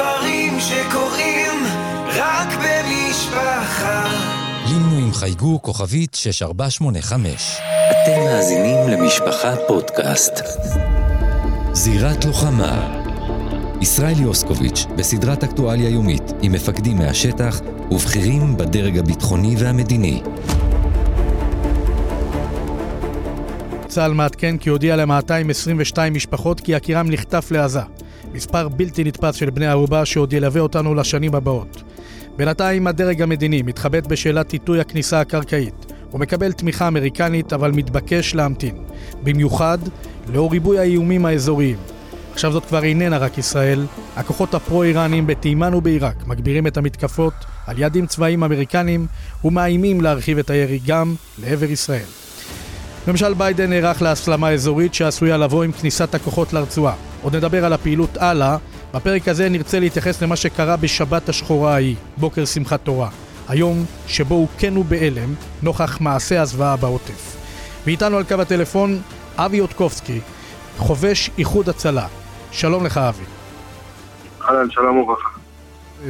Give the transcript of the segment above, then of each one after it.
דברים שקורים רק במשפחה. לינו עם חייגו כוכבית 6485. אתם מאזינים למשפחה פודקאסט. זירת לוחמה ישראל יוסקוביץ' בסדרת אקטואליה יומית עם מפקדים מהשטח ובכירים בדרג הביטחוני והמדיני. צה"ל מעדכן כי הודיע ל-222 משפחות כי יקירם נחטף לעזה. מספר בלתי נתפס של בני ערובה שעוד ילווה אותנו לשנים הבאות. בינתיים הדרג המדיני מתחבט בשאלת עיתוי הכניסה הקרקעית. הוא מקבל תמיכה אמריקנית אבל מתבקש להמתין. במיוחד לאור ריבוי האיומים האזוריים. עכשיו זאת כבר איננה רק ישראל, הכוחות הפרו-איראנים בתימן ובעיראק מגבירים את המתקפות על יעדים צבאיים אמריקניים ומאיימים להרחיב את הירי גם לעבר ישראל. ממשל ביידן נערך להסלמה אזורית שעשויה לבוא עם כניסת הכוחות לרצועה. עוד נדבר על הפעילות הלאה. בפרק הזה נרצה להתייחס למה שקרה בשבת השחורה ההיא, בוקר שמחת תורה. היום שבו הוכינו בהלם נוכח מעשה הזוועה בעוטף. ואיתנו על קו הטלפון אבי יודקובסקי, חובש איחוד הצלה. שלום לך אבי. אהלן, שלום וברכה.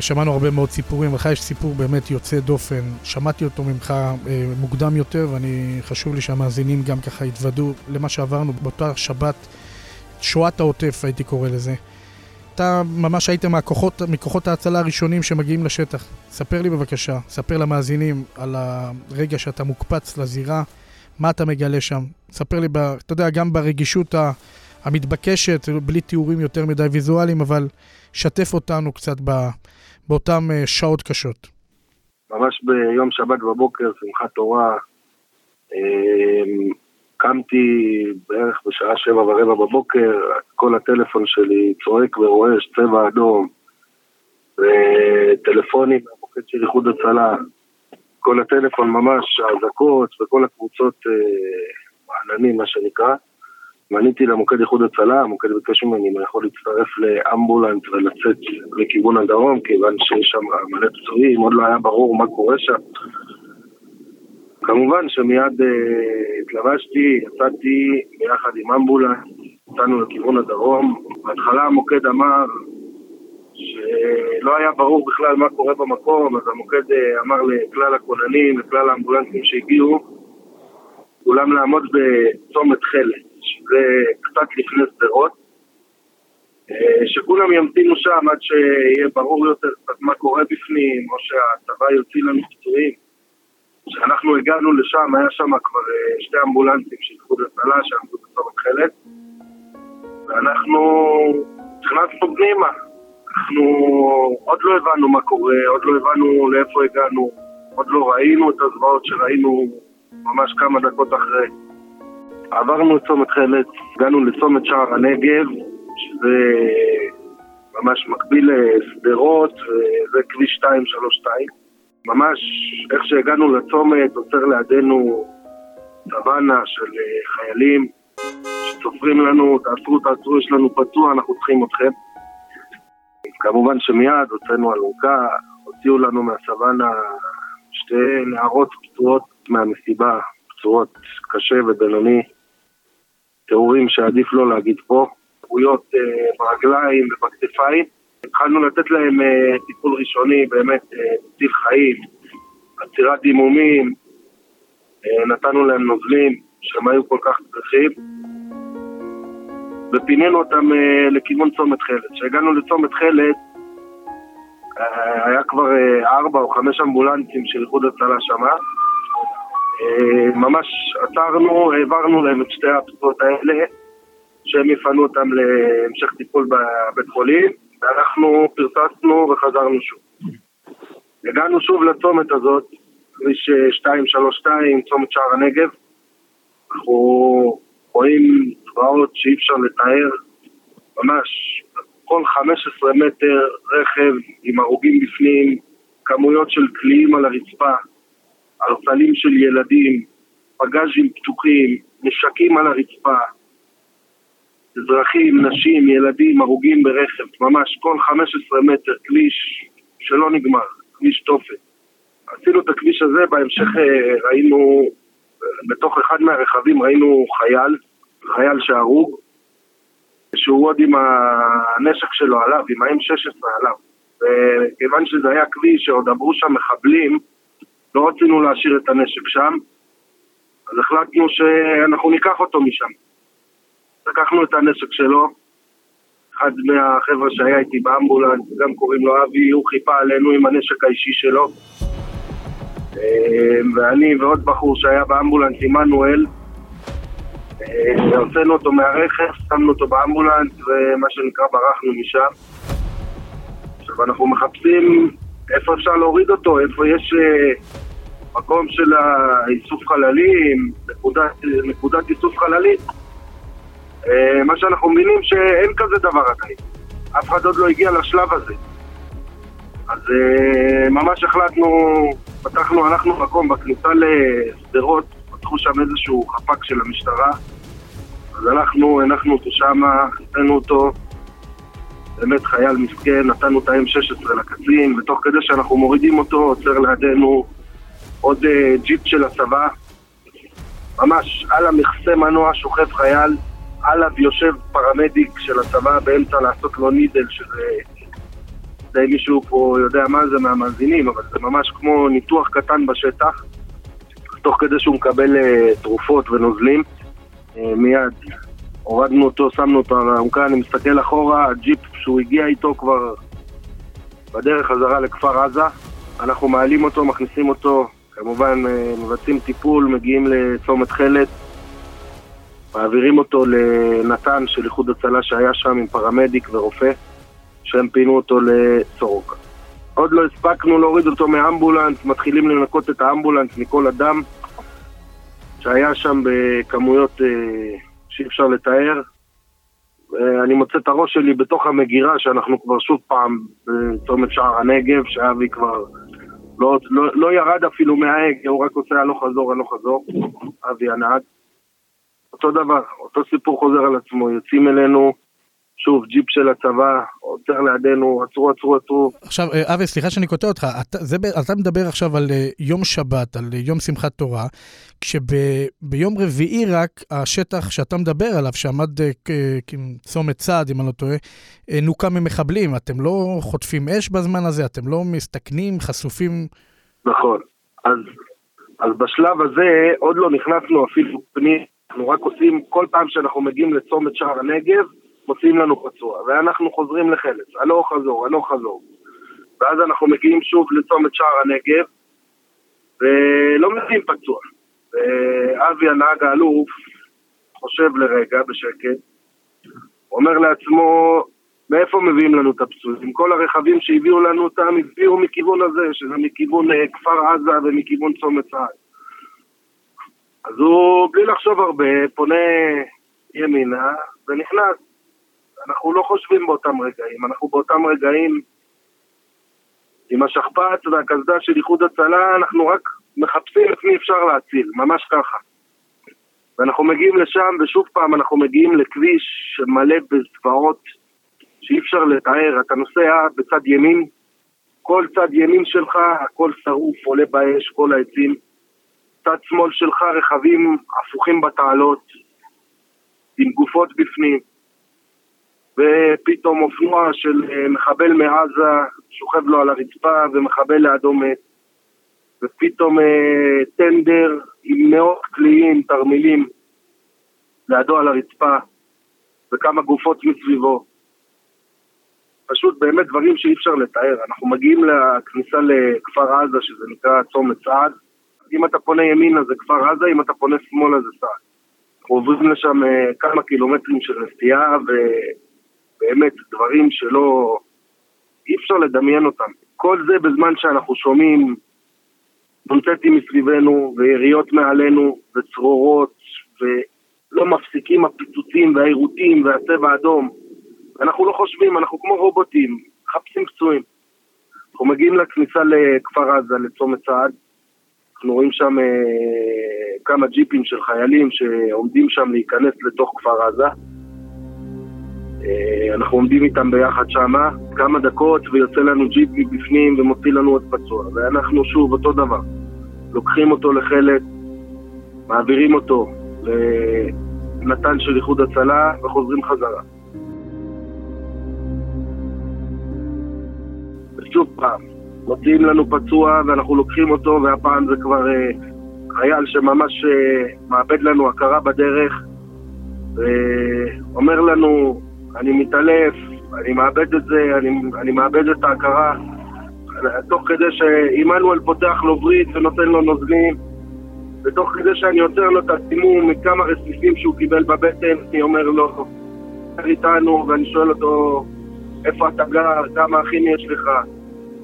שמענו הרבה מאוד סיפורים, לך יש סיפור באמת יוצא דופן, שמעתי אותו ממך אה, מוקדם יותר ואני, חשוב לי שהמאזינים גם ככה יתוודו למה שעברנו באותה שבת, שואת העוטף הייתי קורא לזה. אתה ממש היית מהכוחות, מכוחות ההצלה הראשונים שמגיעים לשטח. ספר לי בבקשה, ספר למאזינים על הרגע שאתה מוקפץ לזירה, מה אתה מגלה שם. ספר לי, ב, אתה יודע, גם ברגישות. המתבקשת, בלי תיאורים יותר מדי ויזואליים, אבל שתף אותנו קצת ב, באותן אה, שעות קשות. ממש ביום שבת בבוקר, שמחת תורה, קמתי בערך בשעה שבע ורבע בבוקר, כל הטלפון שלי צועק ורועש, צבע אדום, וטלפונים מהמוקד של איחוד הצלה, כל הטלפון ממש, האזעקות וכל הקבוצות אה, מה שנקרא. ועניתי למוקד איחוד הצלה, המוקד ביקש ממני אם אני יכול להצטרף לאמבולנס ולצאת לכיוון הדרום, כיוון שיש שם מלא פצועים, עוד לא היה ברור מה קורה שם. כמובן שמיד uh, התלבשתי, יצאתי ביחד עם אמבולנס, יצאנו לכיוון הדרום. בהתחלה המוקד אמר שלא היה ברור בכלל מה קורה במקום, אז המוקד uh, אמר לכלל הכוננים, לכלל האמבולנסים שהגיעו, כולם לעמוד בצומת חלק. שזה קצת לפני שדרות, אה, שכולם ימתינו שם עד שיהיה ברור יותר קצת מה קורה בפנים, או שהצבא יוציא לנו פצועים. כשאנחנו הגענו לשם, היה שם כבר אה, שתי אמבולנסים איחוד הצלה שעמדו בצומת חלק, ואנחנו נכנסנו פנימה. אנחנו עוד לא הבנו מה קורה, עוד לא הבנו לאיפה הגענו, עוד לא ראינו את הזוועות שראינו ממש כמה דקות אחרי. עברנו את צומת חלץ, הגענו לצומת שער הנגב, שזה ממש מקביל לשדרות, וזה כביש 232. ממש איך שהגענו לצומת, עוצר לידינו סוואנה של אה, חיילים שצופרים לנו, תעצרו, תעצרו, יש לנו פצוע, אנחנו צריכים אתכם. כמובן שמיד הוצאנו אלונקה, הוציאו לנו מהסוואנה שתי נערות פצועות מהמסיבה, פצועות קשה ובינוני. תיאורים שעדיף לא להגיד פה, תקויות אה, ברגליים ובכתפיים. התחלנו לתת להם אה, טיפול ראשוני, באמת מציל אה, חיים, עצירת דימומים, נתנו להם נוזלים שהם היו כל כך צריכים, ופינינו אותם לכיוון צומת חלד. כשהגענו לצומת חלד, היה כבר ארבע או חמש אמבולנסים של איחוד הצלה שמה, אה, ממש עצרנו, העברנו להם את שתי הפצועות האלה, שהם יפנו אותם להמשך טיפול בבית חולים, ואנחנו פרססנו וחזרנו שוב. הגענו שוב לצומת הזאת, כביש 232, צומת שער הנגב. אנחנו רואים צבאות שאי אפשר לתאר, ממש כל 15 מטר רכב עם הרוגים בפנים, כמויות של קליעים על הרצפה, ערפלים של ילדים, פגאז'ים פתוחים, נשקים על הרצפה, אזרחים, נשים, ילדים, הרוגים ברכב, ממש כל 15 מטר כביש שלא נגמר, כביש תופת. עשינו את הכביש הזה, בהמשך אה, ראינו, בתוך אחד מהרכבים ראינו חייל, חייל שהרוג, שהוא עוד עם הנשק שלו עליו, עם ה-M16 עליו. וכיוון שזה היה כביש שעוד עברו שם מחבלים, לא רצינו להשאיר את הנשק שם, אז החלטנו שאנחנו ניקח אותו משם. לקחנו את הנשק שלו, אחד מהחבר'ה שהיה איתי באמבולנס, גם קוראים לו אבי, הוא חיפה עלינו עם הנשק האישי שלו. אה, ואני ועוד בחור שהיה באמבולנס, עמנואל, אה, הוצאנו אותו מהרכב, שמנו אותו באמבולנס, ומה שנקרא ברחנו משם. עכשיו אנחנו מחפשים איפה אפשר להוריד אותו, איפה יש אה, מקום של האיסוף חללים, נקודת, נקודת איסוף חללית. אה, מה שאנחנו מבינים שאין כזה דבר עדיין. אף אחד עוד לא הגיע לשלב הזה. אז אה, ממש החלטנו, פתחנו, הלכנו מקום בכניסה לשדרות, פתחו שם איזשהו חפ"ק של המשטרה. אז הלכנו, הנחנו אותו שמה, הוצאנו אותו. באמת חייל מסכן, נתנו את ה-M16 לקצין, ותוך כדי שאנחנו מורידים אותו, עוצר לידינו עוד uh, ג'יפ של הצבא. ממש על המכסה מנוע שוכב חייל, עליו יושב פרמדיק של הצבא באמצע לעשות לו נידל, שזה... די מישהו פה יודע מה זה מהמאזינים, אבל זה ממש כמו ניתוח קטן בשטח, תוך כדי שהוא מקבל uh, תרופות ונוזלים. Uh, מיד הורדנו אותו, שמנו אותו על האלונקה, אני מסתכל אחורה, הג'יפ שהוא הגיע איתו כבר בדרך חזרה לכפר עזה. אנחנו מעלים אותו, מכניסים אותו, כמובן אה, מבצעים טיפול, מגיעים לצומת חלת, מעבירים אותו לנתן של איחוד הצלה שהיה שם עם פרמדיק ורופא, שהם פינו אותו לסורוקה. עוד לא הספקנו להוריד אותו מאמבולנס, מתחילים לנקות את האמבולנס מכל אדם שהיה שם בכמויות... אה, שאי אפשר לתאר. אני מוצא את הראש שלי בתוך המגירה, שאנחנו כבר שוב פעם בצומת שער הנגב, שאבי כבר לא, לא, לא ירד אפילו מההגה, הוא רק עושה הלוך חזור, הלוך חזור, אבי הנהג. אותו דבר, אותו סיפור חוזר על עצמו, יוצאים אלינו, שוב, ג'יפ של הצבא, עוצר לידינו, עצרו, עצרו, עצרו. עכשיו, אה, אבי, סליחה שאני קוטע אותך, אתה, זה, אתה מדבר עכשיו על אה, יום שבת, על אה, יום שמחת תורה, כשביום רביעי רק השטח שאתה מדבר עליו, שעמד צומת צעד, אם אני לא טועה, נוקה ממחבלים. אתם לא חוטפים אש בזמן הזה? אתם לא מסתכנים, חשופים? נכון. אז, אז בשלב הזה עוד לא נכנסנו אפילו פנים, אנחנו רק עושים, כל פעם שאנחנו מגיעים לצומת שער הנגב, מוציאים לנו פצוע, ואנחנו חוזרים לחלץ, הלוך חזור, הלוך חזור. ואז אנחנו מגיעים שוב לצומת שער הנגב, ולא מביאים פצוע. ואבי הנהג האלוף חושב לרגע בשקט, אומר לעצמו, מאיפה מביאים לנו את הפצועים? כל הרכבים שהביאו לנו אותם הביאו מכיוון הזה, שזה מכיוון אה, כפר עזה ומכיוון צומת צה"ל. אז הוא, בלי לחשוב הרבה, פונה ימינה ונכנס. אנחנו לא חושבים באותם רגעים, אנחנו באותם רגעים עם השכפ"ץ והקסדה של איחוד הצלה, אנחנו רק מחפשים את מי אפשר להציל, ממש ככה. ואנחנו מגיעים לשם, ושוב פעם אנחנו מגיעים לכביש שמלא בזוועות שאי אפשר לתאר. אתה נוסע בצד ימין, כל צד ימין שלך, הכל שרוף, עולה באש, כל העצים. צד שמאל שלך, רכבים הפוכים בתעלות, עם גופות בפנים. ופתאום אופנוע של אה, מחבל מעזה שוכב לו על הרצפה ומחבל לידו מת. ופתאום אה, טנדר עם מאות קליעים, תרמילים, לידו על הרצפה, וכמה גופות מסביבו. פשוט באמת דברים שאי אפשר לתאר. אנחנו מגיעים לכניסה לכפר עזה, שזה נקרא צומת סעד. אם אתה פונה ימינה זה כפר עזה, אם אתה פונה שמאלה זה סעד. אנחנו עוברים לשם אה, כמה קילומטרים של נסיעה, ו... באמת דברים שלא... אי אפשר לדמיין אותם. כל זה בזמן שאנחנו שומעים נ"טים מסביבנו, ויריות מעלינו, וצרורות, ולא מפסיקים הפיצוצים והעירותים והצבע האדום. אנחנו לא חושבים, אנחנו כמו רובוטים, מחפשים פצועים. אנחנו מגיעים לכניסה לכפר עזה, לצומת סעד, אנחנו רואים שם אה, כמה ג'יפים של חיילים שעומדים שם להיכנס לתוך כפר עזה. אה, אנחנו עומדים איתם ביחד שמה כמה דקות ויוצא לנו ג'יפ מבפנים ומוציא לנו עוד פצוע. ואנחנו שוב אותו דבר. לוקחים אותו לחלק, מעבירים אותו לנתן של איחוד הצלה וחוזרים חזרה. ושוב פעם, מוציאים לנו פצוע ואנחנו לוקחים אותו, והפעם זה כבר אה, חייל שממש אה, מאבד לנו הכרה בדרך, ואומר לנו, אני מתעלף, אני מאבד את זה, אני, אני מאבד את ההכרה. תוך כדי שעמנואל פותח לו ברית ונותן לו נוזלים, ותוך כדי שאני עוצר לו את הסימום מכמה רסיסים שהוא קיבל בבטן, אני אומר לו, איתנו, ואני שואל אותו, איפה אתה גר, כמה אחים יש לך?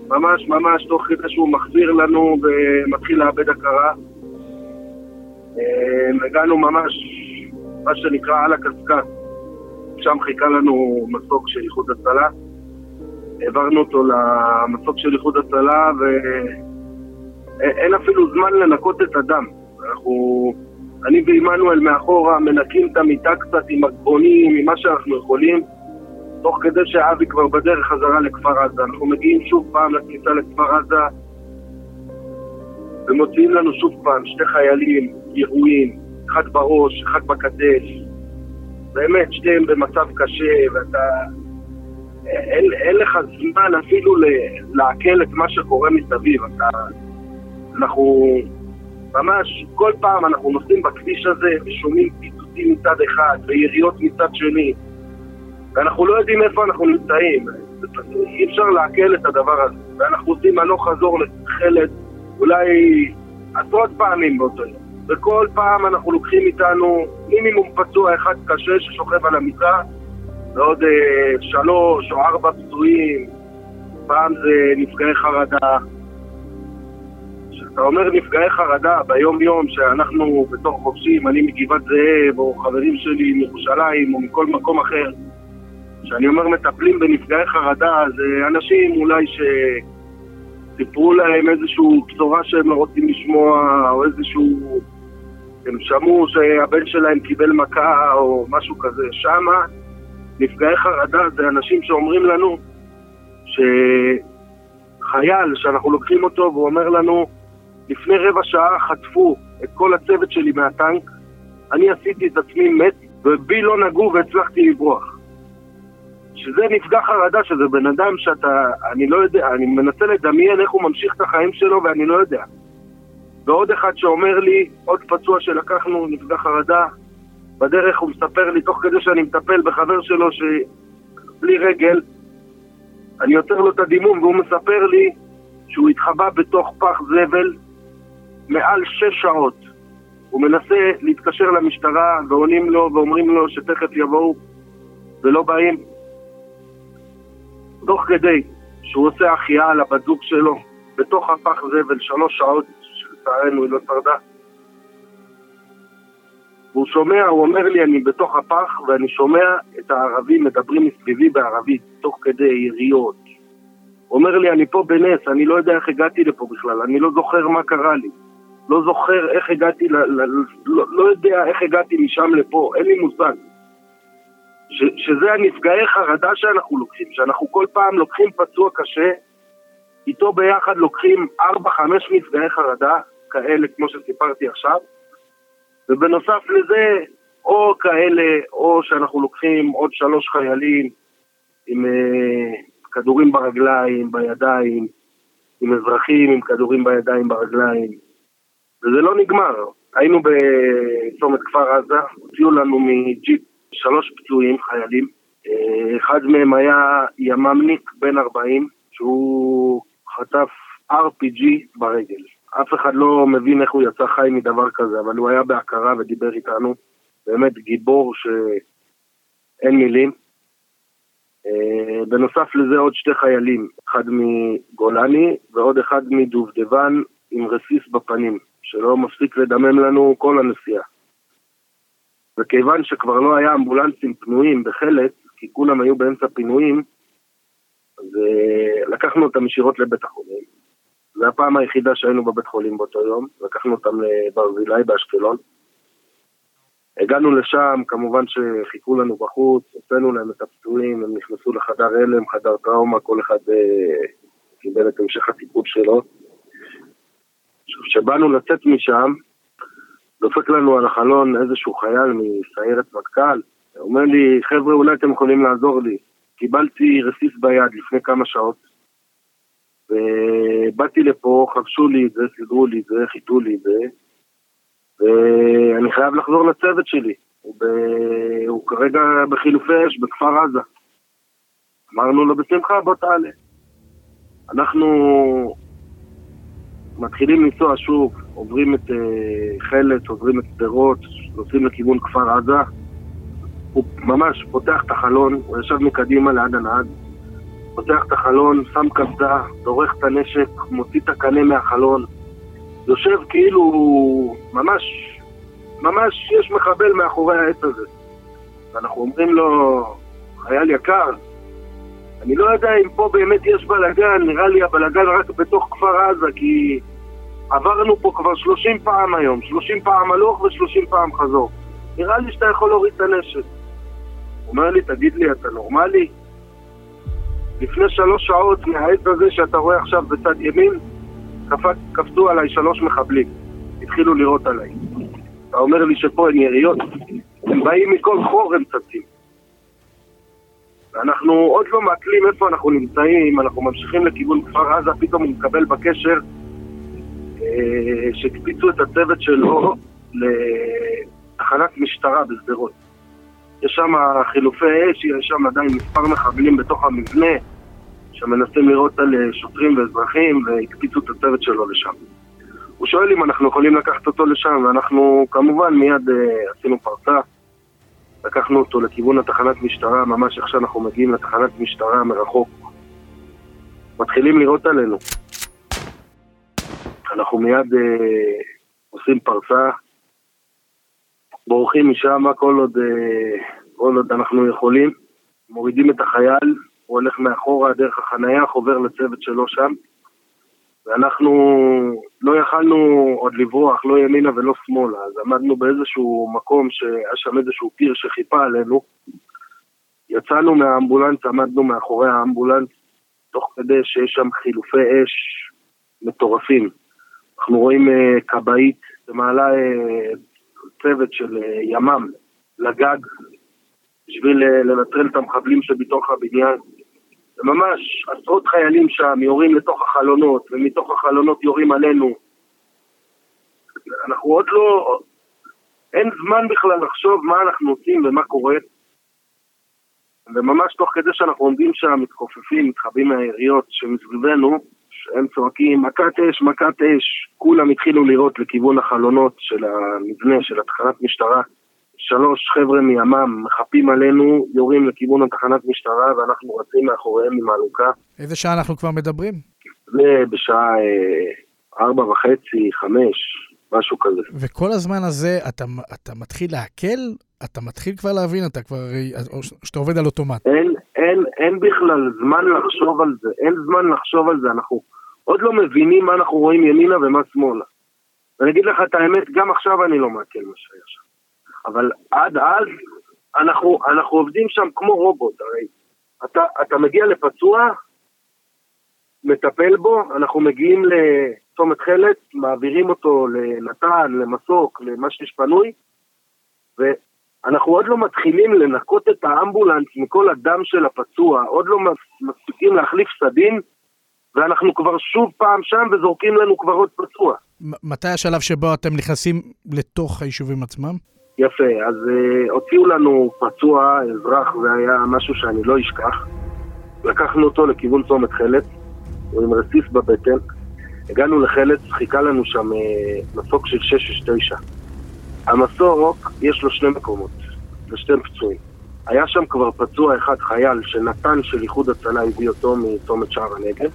ממש ממש תוך כדי שהוא מחזיר לנו ומתחיל לאבד הכרה. אה, הגענו ממש, מה שנקרא, על הקשקש. שם חיכה לנו מסוק של איחוד הצלה. העברנו אותו למסוק של איחוד הצלה ואין אפילו זמן לנקות את הדם. אנחנו, אני ועמנואל מאחורה מנקים את המיטה קצת עם מגבונים, עם מה שאנחנו יכולים. תוך כדי שאבי כבר בדרך חזרה לכפר עזה. אנחנו מגיעים שוב פעם לכניסה לכפר עזה ומוציאים לנו שוב פעם שתי חיילים ירויים, אחד בראש, אחד בכתף. באמת, שתיהם במצב קשה, ואתה... אין, אין לך זמן אפילו לעכל את מה שקורה מסביב. אתה... אנחנו ממש, כל פעם אנחנו נוסעים בכביש הזה ושומעים פיצוצים מצד אחד ויריות מצד שני. ואנחנו לא יודעים איפה אנחנו נמצאים. אי אפשר לעכל את הדבר הזה. ואנחנו עושים הלוך חזור לחלד אולי עשרות פעמים באותו יום. וכל פעם אנחנו לוקחים איתנו מינימום פצוע אחד קשה ששוכב על המיטה, ועוד אה, שלוש או ארבע פצועים, פעם זה נפגעי חרדה. כשאתה אומר נפגעי חרדה ביום-יום שאנחנו בתור חופשים, אני מגבעת זאב, או חברים שלי מירושלים, או מכל מקום אחר, כשאני אומר מטפלים בנפגעי חרדה, זה אנשים אולי שסיפרו להם איזושהי בשורה שהם לא רוצים לשמוע, או איזשהו... הם שמעו שהבן שלהם קיבל מכה או משהו כזה. שמה נפגעי חרדה זה אנשים שאומרים לנו שחייל שאנחנו לוקחים אותו והוא אומר לנו לפני רבע שעה חטפו את כל הצוות שלי מהטנק, אני עשיתי את עצמי מת ובי לא נגעו והצלחתי לברוח. שזה נפגע חרדה, שזה בן אדם שאתה, אני לא יודע, אני מנסה לדמיין איך הוא ממשיך את החיים שלו ואני לא יודע. ועוד אחד שאומר לי, עוד פצוע שלקחנו, נפגע חרדה, בדרך הוא מספר לי, תוך כדי שאני מטפל בחבר שלו שבלי רגל, אני יוצר לו את הדימום והוא מספר לי שהוא התחבא בתוך פח זבל מעל שש שעות. הוא מנסה להתקשר למשטרה ועונים לו ואומרים לו שתכף יבואו ולא באים. תוך כדי שהוא עושה החייאה לבת זוג שלו, בתוך הפח זבל שלוש שעות, שלצערנו היא לא שרדה. והוא שומע, הוא אומר לי, אני בתוך הפח, ואני שומע את הערבים מדברים מסביבי בערבית, תוך כדי יריות. הוא אומר לי, אני פה בנס, אני לא יודע איך הגעתי לפה בכלל, אני לא זוכר מה קרה לי. לא זוכר איך הגעתי, ל, ל, לא, לא יודע איך הגעתי משם לפה, אין לי מושג. ש, שזה הנפגעי חרדה שאנחנו לוקחים, שאנחנו כל פעם לוקחים פצוע קשה, איתו ביחד לוקחים 4-5 נפגעי חרדה, כאלה כמו שסיפרתי עכשיו, ובנוסף לזה, או כאלה, או שאנחנו לוקחים עוד שלוש חיילים עם uh, כדורים ברגליים, בידיים, עם אזרחים עם כדורים בידיים, ברגליים, וזה לא נגמר. היינו בצומת כפר עזה, הוציאו לנו מג'יפ שלוש פצועים, חיילים. אה, אחד מהם היה ימ"מניק בן 40, שהוא חטף RPG ברגל. אף אחד לא מבין איך הוא יצא חי מדבר כזה, אבל הוא היה בהכרה ודיבר איתנו. באמת גיבור שאין מילים. אה, בנוסף לזה עוד שתי חיילים, אחד מגולני ועוד אחד מדובדבן עם רסיס בפנים, שלא מפסיק לדמם לנו כל הנסיעה. וכיוון שכבר לא היה אמבולנסים פנויים בחלק, כי כולם היו באמצע פינויים, אז uh, לקחנו אותם ישירות לבית החולים. זו הפעם היחידה שהיינו בבית חולים באותו יום, לקחנו אותם לברזילי באשקלון. הגענו לשם, כמובן שחיכו לנו בחוץ, הוצאנו להם את הפצועים, הם נכנסו לחדר הלם, חדר טראומה, כל אחד uh, קיבל את המשך הטיפול שלו. כשבאנו לצאת משם, דופק לנו על החלון איזשהו חייל מסיירת מטכ"ל, אומר לי, חבר'ה, אולי אתם יכולים לעזור לי. קיבלתי רסיס ביד לפני כמה שעות, ובאתי לפה, חבשו לי את זה, סידרו לי את זה, חיטו לי את זה, ואני חייב לחזור לצוות שלי. הוא, ב... הוא כרגע בחילופי אש בכפר עזה. אמרנו לו, בשמחה, בוא תעלה. אנחנו מתחילים לנסוע שוב, עוברים את uh, חלץ, עוברים את שדרות, נוסעים לכיוון כפר עזה. הוא ממש פותח את החלון, הוא ישב מקדימה ליד הנהג, פותח את החלון, שם קסדה, דורך את הנשק, מוציא את הקנה מהחלון, יושב כאילו ממש, ממש יש מחבל מאחורי העץ הזה. ואנחנו אומרים לו, חייל יקר, אני לא יודע אם פה באמת יש בלאגן, נראה לי הבלאגן רק בתוך כפר עזה, כי עברנו פה כבר 30 פעם היום, 30 פעם הלוך ו-30 פעם חזור. נראה לי שאתה יכול להוריד את הנשק. הוא אומר לי, תגיד לי, אתה נורמלי? לפני שלוש שעות מהעץ הזה שאתה רואה עכשיו בצד ימין, קפצו עליי שלוש מחבלים. התחילו לירות עליי. אתה אומר לי שפה אין יריות? הם באים מכל חור, הם צצים. ואנחנו עוד לא מעכלים איפה אנחנו נמצאים, אנחנו ממשיכים לכיוון כפר עזה, פתאום הוא מקבל בקשר אה, שהקפיצו את הצוות שלו לתחנת משטרה בשדרות. יש שם חילופי אש, יש שם עדיין מספר מחבלים בתוך המבנה שמנסים לראות על אה, שוטרים ואזרחים והקפיצו את הצוות שלו לשם. הוא שואל אם אנחנו יכולים לקחת אותו לשם, ואנחנו כמובן מיד uh, עשינו פרצה. לקחנו אותו לכיוון התחנת משטרה, ממש איך שאנחנו מגיעים לתחנת משטרה מרחוק. מתחילים לראות עלינו. אנחנו מיד אה, עושים פרסה, בורחים משם כל עוד, אה, כל עוד אנחנו יכולים, מורידים את החייל, הוא הולך מאחורה דרך החנייה, חובר לצוות שלו שם, ואנחנו לא יכלנו עוד לברוח, לא ימינה ולא שמאלה, אז עמדנו באיזשהו מקום שהיה שם איזשהו פיר שחיפה עלינו. יצאנו מהאמבולנס, עמדנו מאחורי האמבולנס, תוך כדי שיש שם חילופי אש מטורפים. אנחנו רואים uh, כבאית שמעלה uh, צוות של uh, ימ"מ לגג בשביל uh, לנטרל את המחבלים שבתוך הבניין. וממש עשרות חיילים שם יורים לתוך החלונות, ומתוך החלונות יורים עלינו. אנחנו עוד לא... אין זמן בכלל לחשוב מה אנחנו עושים ומה קורה. וממש תוך כדי שאנחנו עומדים שם, מתכופפים, מתחבאים מהיריות שמסביבנו, הם צועקים מכת אש, מכת אש, כולם התחילו לירות לכיוון החלונות של המבנה, של התחנת משטרה. שלוש חבר'ה מימ"מ מחפים עלינו, יורים לכיוון התחנת משטרה ואנחנו רצים מאחוריהם עם העלוקה. איזה שעה אנחנו כבר מדברים? זה בשעה אה, ארבע וחצי, חמש, משהו כזה. וכל הזמן הזה אתה, אתה מתחיל לעכל? אתה מתחיל כבר להבין, אתה כבר, או שאתה עובד על אוטומט. אין, אין, אין בכלל זמן לחשוב על זה, אין זמן לחשוב על זה, אנחנו עוד לא מבינים מה אנחנו רואים ימינה ומה שמאלה. ואני אגיד לך את האמת, גם עכשיו אני לא מעכל מה שהיה שם. אבל עד אז אנחנו, אנחנו עובדים שם כמו רובוט, הרי אתה, אתה מגיע לפצוע, מטפל בו, אנחנו מגיעים לצומת חלץ, מעבירים אותו לנתן, למסוק, למה שיש פנוי, ואנחנו עוד לא מתחילים לנקות את האמבולנס מכל הדם של הפצוע, עוד לא מספיקים להחליף סדין, ואנחנו כבר שוב פעם שם וזורקים לנו כבר עוד פצוע. מתי השלב שבו אתם נכנסים לתוך היישובים עצמם? יפה, אז uh, הוציאו לנו פצוע, אזרח, זה היה משהו שאני לא אשכח. לקחנו אותו לכיוון צומת חלץ, הוא עם רסיס בבטן. הגענו לחלץ, חיכה לנו שם uh, מסוק של 669. המסוק, יש לו שני מקומות, ושתי פצועים. היה שם כבר פצוע אחד, חייל, שנתן של איחוד הצלה הביא אותו מצומת שער הנגב.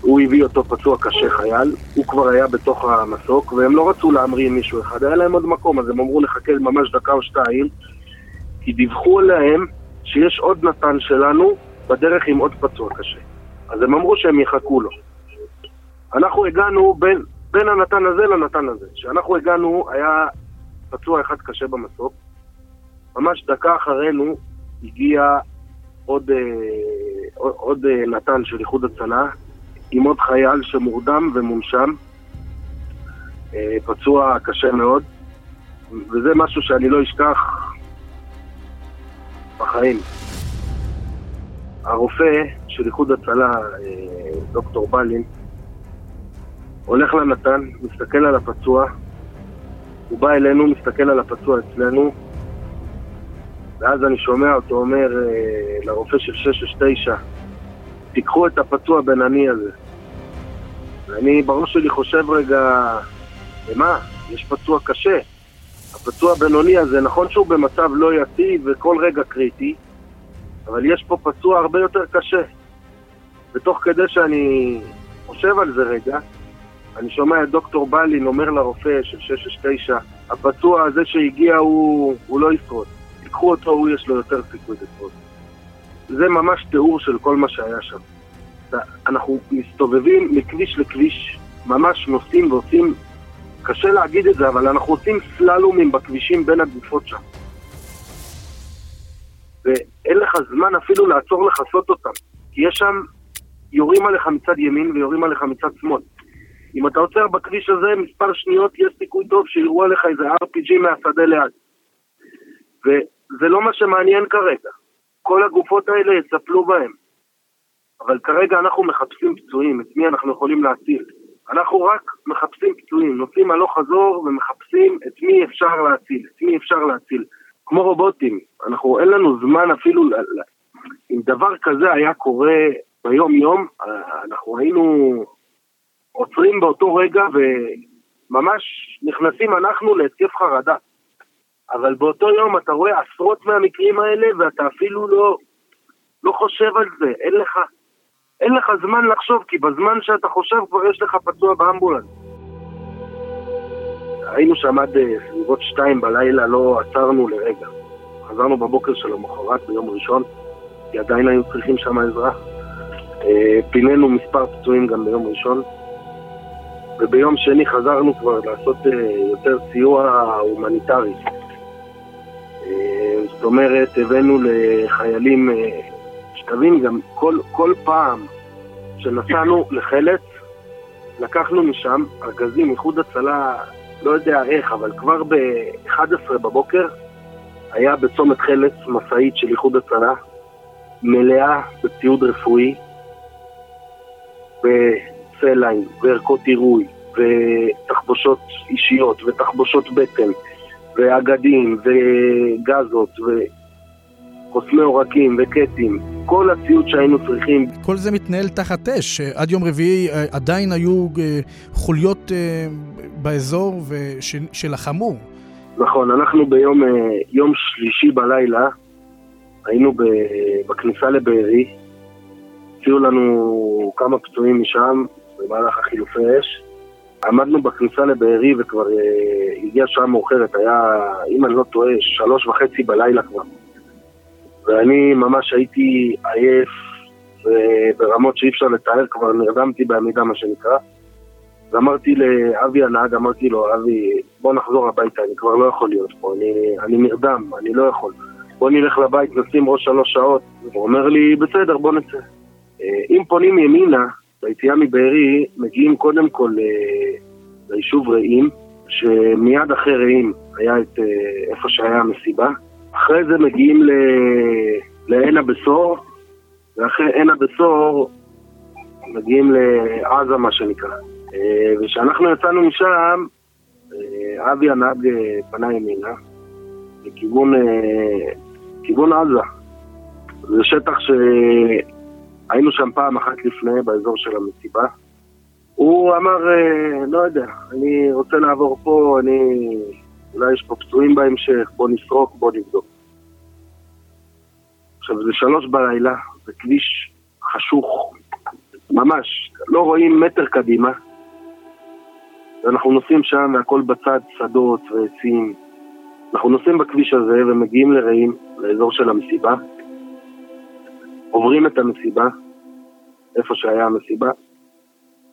הוא הביא אותו פצוע קשה חייל, הוא כבר היה בתוך המסוק, והם לא רצו להמריא עם מישהו אחד, היה להם עוד מקום, אז הם אמרו נחכה ממש דקה או שתיים, כי דיווחו להם שיש עוד נתן שלנו בדרך עם עוד פצוע קשה. אז הם אמרו שהם יחכו לו. אנחנו הגענו בין, בין הנתן הזה לנתן הזה. כשאנחנו הגענו, היה פצוע אחד קשה במסוק. ממש דקה אחרינו הגיע עוד, אה, עוד, עוד אה, נתן של איחוד הצלה, עם עוד חייל שמורדם ומונשם, אה, פצוע קשה מאוד, וזה משהו שאני לא אשכח בחיים. הרופא של איחוד הצלה, אה, דוקטור בלין, הולך לנתן, מסתכל על הפצוע, הוא בא אלינו, מסתכל על הפצוע אצלנו, ואז אני שומע אותו אומר אה, לרופא של 669, תיקחו את הפצוע בינוני הזה. ואני בראש שלי חושב רגע, למה? יש פצוע קשה. הפצוע הבינוני הזה, נכון שהוא במצב לא יציב וכל רגע קריטי, אבל יש פה פצוע הרבה יותר קשה. ותוך כדי שאני חושב על זה רגע, אני שומע את דוקטור בלין אומר לרופא של 669, הפצוע הזה שהגיע הוא, הוא לא ישרוד. תיקחו אותו, הוא יש לו יותר סיכוי לשרוד. זה ממש תיאור של כל מה שהיה שם. אנחנו מסתובבים מכביש לכביש, ממש נוסעים ועושים, קשה להגיד את זה, אבל אנחנו עושים סללומים בכבישים בין הגופות שם. ואין לך זמן אפילו לעצור לכסות אותם, כי יש שם, יורים עליך מצד ימין ויורים עליך מצד שמאל. אם אתה עוצר בכביש הזה מספר שניות, יש סיכוי טוב שיראו עליך איזה RPG מהשדה ליד. וזה לא מה שמעניין כרגע. כל הגופות האלה יצפלו בהם. אבל כרגע אנחנו מחפשים פצועים, את מי אנחנו יכולים להציל. אנחנו רק מחפשים פצועים, נוסעים הלוך חזור ומחפשים את מי אפשר להציל, את מי אפשר להציל. כמו רובוטים, אנחנו, אין לנו זמן אפילו, אם דבר כזה היה קורה ביום יום, אנחנו היינו עוצרים באותו רגע וממש נכנסים אנחנו להתקף חרדה. אבל באותו יום אתה רואה עשרות מהמקרים האלה ואתה אפילו לא, לא חושב על זה, אין לך, אין לך זמן לחשוב, כי בזמן שאתה חושב כבר יש לך פצוע באמבולנס. היינו שם עד אה, סביבות שתיים בלילה, לא עצרנו לרגע. חזרנו בבוקר של המחרת ביום ראשון, כי עדיין היו צריכים שם עזרה. אה, פינינו מספר פצועים גם ביום ראשון, וביום שני חזרנו כבר לעשות אה, יותר סיוע הומניטרי. זאת אומרת, הבאנו לחיילים שתבין גם, כל, כל פעם שנסענו לחלץ, לקחנו משם ארגזים, איחוד הצלה, לא יודע איך, אבל כבר ב-11 בבוקר היה בצומת חלץ משאית של איחוד הצלה, מלאה בציוד רפואי, בסליים, וערכות עירוי, ותחבושות אישיות, ותחבושות בטן, ואגדים, וגזות, וחוסמי עורקים, וקטים. כל הציוד שהיינו צריכים. כל זה מתנהל תחת אש. עד יום רביעי אה, עדיין היו אה, חוליות אה, באזור שלחמו. נכון, אנחנו ביום יום שלישי בלילה היינו בכניסה לבארי, הציעו לנו כמה פצועים משם במהלך החילופי אש. עמדנו בכניסה לבארי וכבר הגיעה שעה מאוחרת, היה, אם אני לא טועה, שלוש וחצי בלילה כבר. ואני ממש הייתי עייף וברמות שאי אפשר לתאר, כבר נרדמתי בעמידה מה שנקרא. ואמרתי לאבי הנהג, אמרתי לו, אבי, בוא נחזור הביתה, אני כבר לא יכול להיות פה, אני, אני נרדם, אני לא יכול. בוא נלך לבית, נשים ראש שלוש שעות. הוא אומר לי, בסדר, בוא נצא. אה, אם פונים ימינה, ביציאה מבארי, מגיעים קודם כל אה, ליישוב רעים, שמיד אחרי רעים היה את אה, איפה שהיה המסיבה. אחרי זה מגיעים ל... לעין הבשור, ואחרי עין הבשור מגיעים לעזה, מה שנקרא. אה, וכשאנחנו יצאנו משם, אה, אבי הנהג אה, פנה ימינה, לכיוון כיוון עזה. זה שטח שהיינו שם פעם אחת לפני, באזור של המסיבה. הוא אמר, לא יודע, אני רוצה לעבור פה, אני אולי יש פה פצועים בהמשך, בוא נסרוק, בוא נבדוק. עכשיו, זה שלוש בלילה, זה כביש חשוך, ממש, לא רואים מטר קדימה. ואנחנו נוסעים שם והכל בצד, שדות ועצים. אנחנו נוסעים בכביש הזה ומגיעים לרעים, לאזור של המסיבה. עוברים את המסיבה, איפה שהיה המסיבה.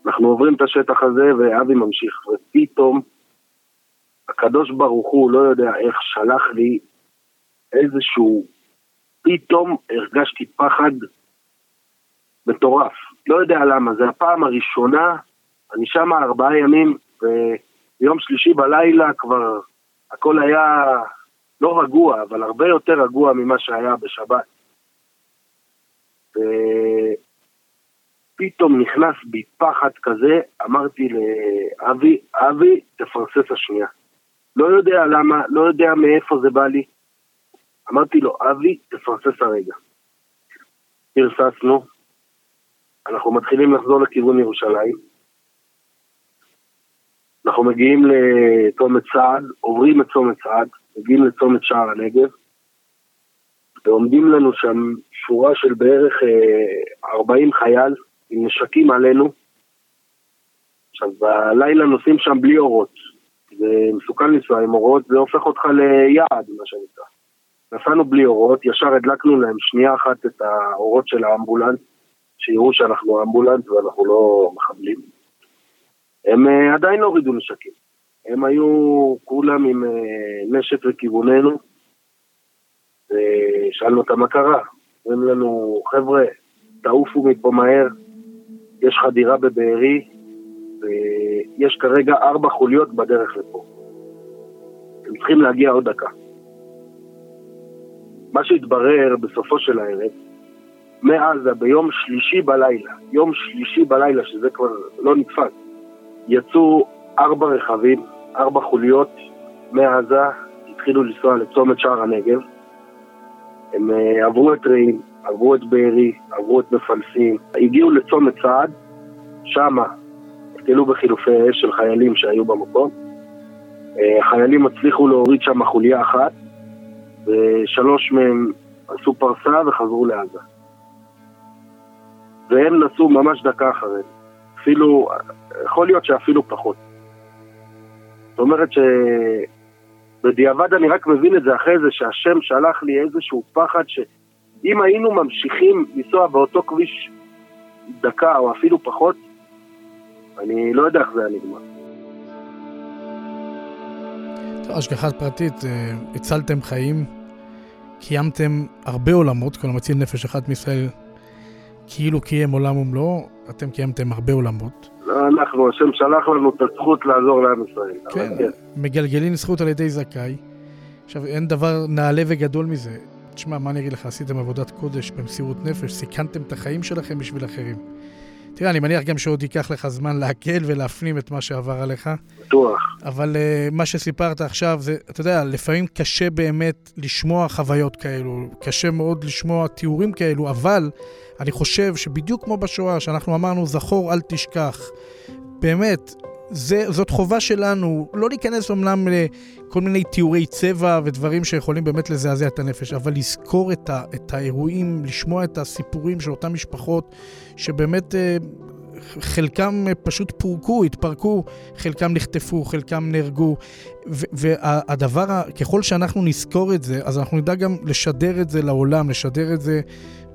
אנחנו עוברים את השטח הזה ואבי ממשיך, ופתאום הקדוש ברוך הוא, לא יודע איך, שלח לי איזשהו, פתאום הרגשתי פחד מטורף. לא יודע למה, זה הפעם הראשונה, אני שם ארבעה ימים, ויום שלישי בלילה כבר הכל היה לא רגוע, אבל הרבה יותר רגוע ממה שהיה בשבת. פתאום נכנס בי פחד כזה, אמרתי לאבי, אבי, תפרסס השנייה. לא יודע למה, לא יודע מאיפה זה בא לי. אמרתי לו, אבי, תפרסס הרגע. פרססנו, אנחנו מתחילים לחזור לכיוון ירושלים. אנחנו מגיעים לצומת סעד, עוברים את צומת סעד, מגיעים לצומת שער הנגב, ועומדים לנו שם שורה של בערך 40 אה, חייל עם נשקים עלינו. עכשיו, בלילה נוסעים שם בלי אורות. זה מסוכן לנסוע עם אורות, זה הופך אותך ליעד, מה שנקרא. נסענו בלי אורות, ישר הדלקנו להם שנייה אחת את האורות של האמבולנס, שיראו שאנחנו אמבולנס ואנחנו לא מחבלים. הם uh, עדיין לא הורידו נשקים. הם היו כולם עם uh, נשק לכיווננו, ושאלנו אותם מה קרה. אומרים לנו, חבר'ה, תעופו מפה מהר, יש חדירה בבארי, ויש כרגע ארבע חוליות בדרך לפה. הם צריכים להגיע עוד דקה. מה שהתברר בסופו של הערב, מעזה ביום שלישי בלילה, יום שלישי בלילה, שזה כבר לא נתפס, יצאו ארבע רכבים, ארבע חוליות מעזה, התחילו לנסוע לצומת שער הנגב. הם uh, עברו את רעים, עברו את בארי, עברו את מפלסים, הגיעו לצומת צעד, שמה נתקלו בחילופי אש של חיילים שהיו במקום. אה, החיילים הצליחו להוריד שם חוליה אחת, ושלוש מהם עשו פרסה וחזרו לעזה. והם נסעו ממש דקה אחרי אפילו, יכול להיות שאפילו פחות. זאת אומרת שבדיעבד אני רק מבין את זה אחרי זה, שהשם שלח לי איזשהו פחד שאם היינו ממשיכים לנסוע באותו כביש דקה או אפילו פחות, אני לא יודע איך זה היה נגמר. השגחה פרטית, אה, הצלתם חיים, קיימתם הרבה עולמות, כלומר מציל נפש אחת מישראל כאילו קיים עולם ומלואו, אתם קיימתם הרבה עולמות. לא אנחנו, השם שלח לנו את הזכות לעזור לעם ישראל. כן, כן, מגלגלים זכות על ידי זכאי. עכשיו, אין דבר נעלה וגדול מזה. תשמע, מה אני אגיד לך, עשיתם עבודת קודש במסירות נפש, סיכנתם את החיים שלכם בשביל אחרים. תראה, אני מניח גם שעוד ייקח לך זמן להקל ולהפנים את מה שעבר עליך. בטוח. אבל uh, מה שסיפרת עכשיו, זה, אתה יודע, לפעמים קשה באמת לשמוע חוויות כאלו, קשה מאוד לשמוע תיאורים כאלו, אבל אני חושב שבדיוק כמו בשואה, שאנחנו אמרנו, זכור, אל תשכח. באמת, זה, זאת חובה שלנו, לא להיכנס אמנם לכל מיני תיאורי צבע ודברים שיכולים באמת לזעזע את הנפש, אבל לזכור את, ה, את האירועים, לשמוע את הסיפורים של אותן משפחות, שבאמת אה, חלקם פשוט פורקו, התפרקו, חלקם נחטפו, חלקם נהרגו. והדבר, ככל שאנחנו נזכור את זה, אז אנחנו נדע גם לשדר את זה לעולם, לשדר את זה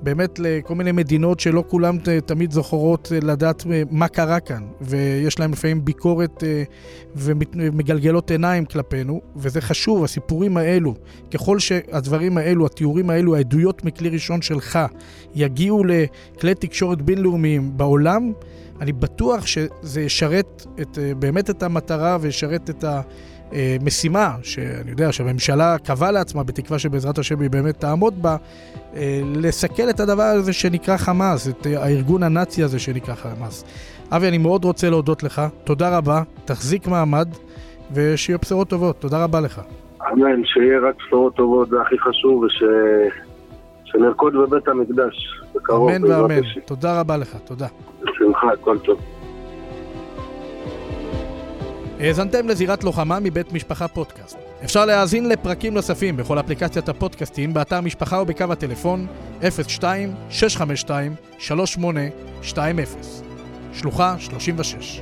באמת לכל מיני מדינות שלא כולם תמיד זוכרות אה, לדעת אה, מה קרה כאן, ויש להם לפעמים ביקורת אה, ומגלגלות עיניים כלפינו, וזה חשוב, הסיפורים האלו, ככל שהדברים האלו, התיאורים האלו, העדויות מכלי ראשון שלך, יגיעו לכלי תקשורת בינלאומיים בעולם, אני בטוח שזה ישרת את, באמת את המטרה וישרת את ה... אה, משימה, שאני יודע שהממשלה קבעה לעצמה, בתקווה שבעזרת השם היא באמת תעמוד בה, אה, לסכל את הדבר הזה שנקרא חמאס, את הארגון הנאצי הזה שנקרא חמאס. אבי, אני מאוד רוצה להודות לך, תודה רבה, תחזיק מעמד, ושיהיו בשורות טובות, תודה רבה לך. אמן, שיהיה רק בשורות טובות, זה הכי חשוב, וש... שנרקוד בבית המקדש, בקרוב. אמן ואמן, תודה רבה לך, תודה. בשמחה, הכל טוב. האזנתם לזירת לוחמה מבית משפחה פודקאסט. אפשר להאזין לפרקים נוספים בכל אפליקציית הפודקאסטים, באתר משפחה ובקו הטלפון 02-652-3820. שלוחה 36